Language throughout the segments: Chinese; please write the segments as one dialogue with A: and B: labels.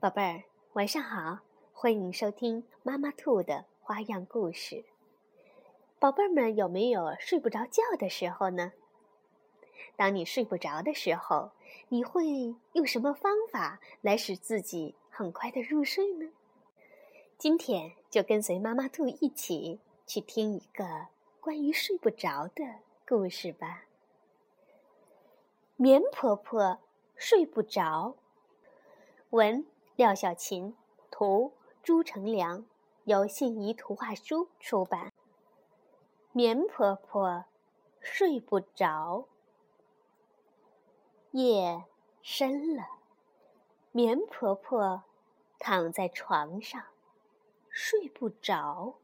A: 宝贝儿，晚上好！欢迎收听妈妈兔的花样故事。宝贝儿们，有没有睡不着觉的时候呢？当你睡不着的时候，你会用什么方法来使自己很快的入睡呢？今天就跟随妈妈兔一起去听一个关于睡不着的故事吧。棉婆婆睡不着。文。廖小琴，图朱成良，由信宜图画书出版。棉婆婆睡不着，夜深了，棉婆婆躺在床上睡不着。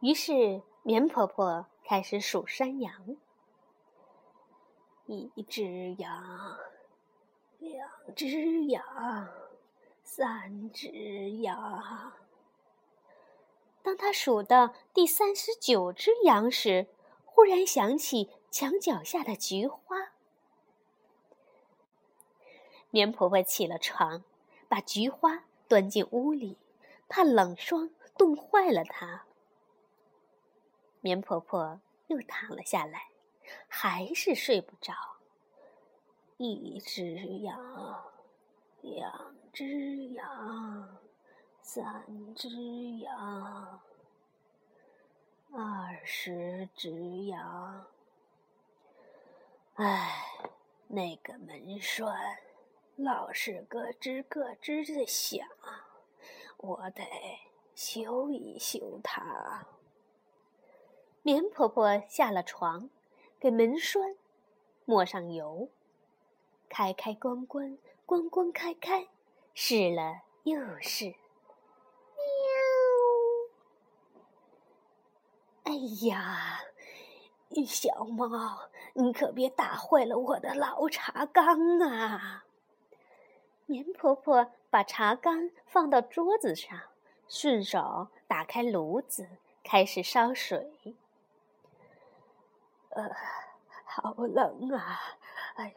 A: 于是棉婆婆开始数山羊：一只羊，两只羊。三只羊。当他数到第三十九只羊时，忽然想起墙角下的菊花。棉婆婆起了床，把菊花端进屋里，怕冷霜冻坏了它。棉婆婆又躺了下来，还是睡不着。一只羊。两只羊，三只羊，二十只羊。唉，那个门栓老是咯吱咯吱的响，我得修一修它。棉婆婆下了床，给门栓抹上油，开开关关。关关开开，试了又试。喵！哎呀，小猫，你可别打坏了我的老茶缸啊！棉婆婆把茶缸放到桌子上，顺手打开炉子，开始烧水。呃，好冷啊！哎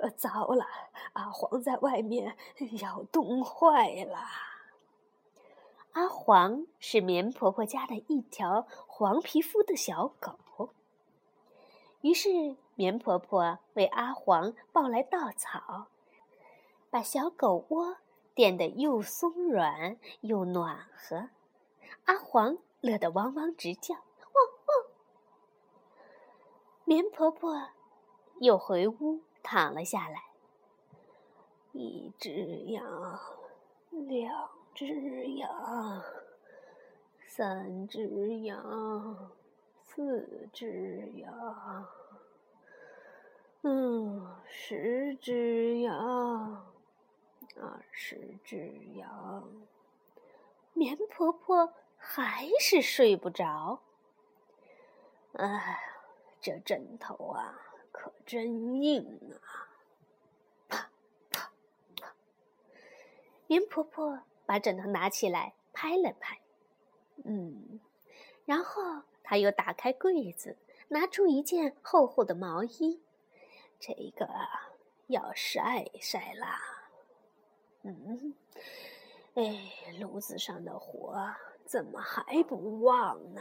A: 呦，糟了！阿黄在外面要冻坏了。阿黄是棉婆婆家的一条黄皮肤的小狗。于是，棉婆婆为阿黄抱来稻草，把小狗窝垫得又松软又暖和。阿黄乐得汪汪直叫，棉婆婆。又回屋躺了下来。一只羊，两只羊，三只羊，四只羊，嗯，十只羊，二十只羊。棉婆婆还是睡不着。哎，这枕头啊！可真硬啊！啪啪啪！棉婆婆把枕头拿起来拍了拍，嗯，然后她又打开柜子，拿出一件厚厚的毛衣，这个要晒晒啦。嗯，哎，炉子上的火怎么还不旺呢？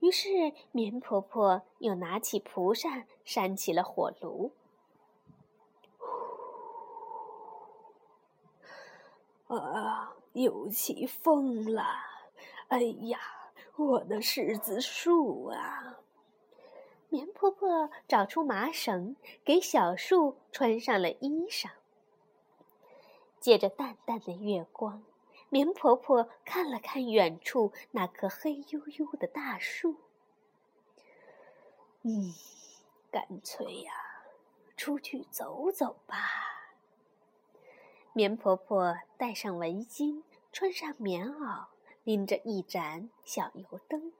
A: 于是，棉婆婆又拿起蒲扇扇起了火炉。啊，又起风了！哎呀，我的柿子树啊！棉婆婆找出麻绳，给小树穿上了衣裳。借着淡淡的月光。棉婆婆看了看远处那棵黑黝黝的大树，嗯，干脆呀，出去走走吧。棉婆婆戴上围巾，穿上棉袄，拎着一盏小油灯，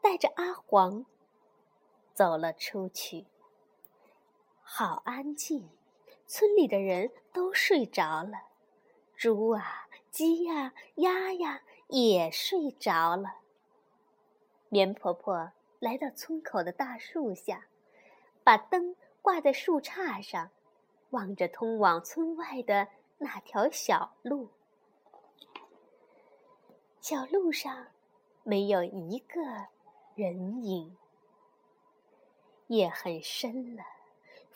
A: 带着阿黄走了出去。好安静，村里的人都睡着了，猪啊。鸡呀，鸭呀，也睡着了。棉婆婆来到村口的大树下，把灯挂在树杈上，望着通往村外的那条小路。小路上没有一个人影。夜很深了，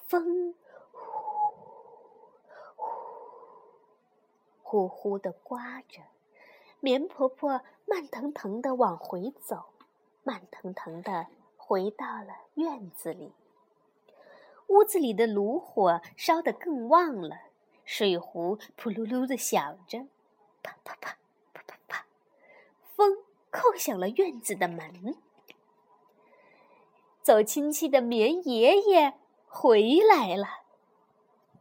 A: 风呼呼呼呼的刮着。棉婆婆慢腾腾的往回走，慢腾腾的回到了院子里。屋子里的炉火烧得更旺了，水壶扑噜噜的响着，啪啪啪啪啪啪，风叩响了院子的门。走亲戚的棉爷爷回来了。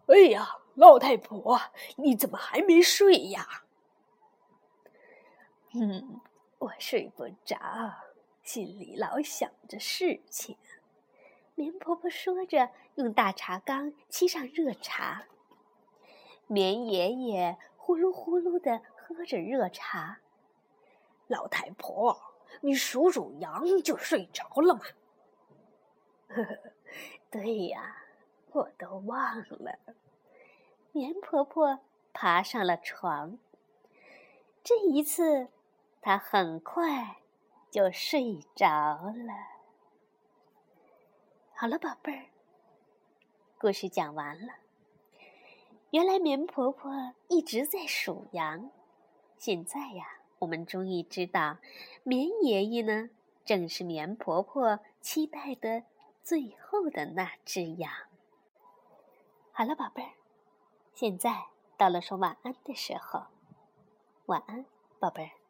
B: 哎呀，老太婆，你怎么还没睡呀？
A: 嗯，我睡不着，心里老想着事情。棉婆婆说着，用大茶缸沏上热茶。棉爷爷呼噜呼噜的喝着热茶。
B: 老太婆，你数数羊就睡着了吗？
A: 呵呵，对呀，我都忘了。棉婆婆爬上了床。这一次，她很快就睡着了。好了，宝贝儿，故事讲完了。原来棉婆婆一直在数羊，现在呀，我们终于知道，棉爷爷呢，正是棉婆婆期待的最后的那只羊。好了，宝贝儿，现在到了说晚安的时候，晚安，宝贝儿。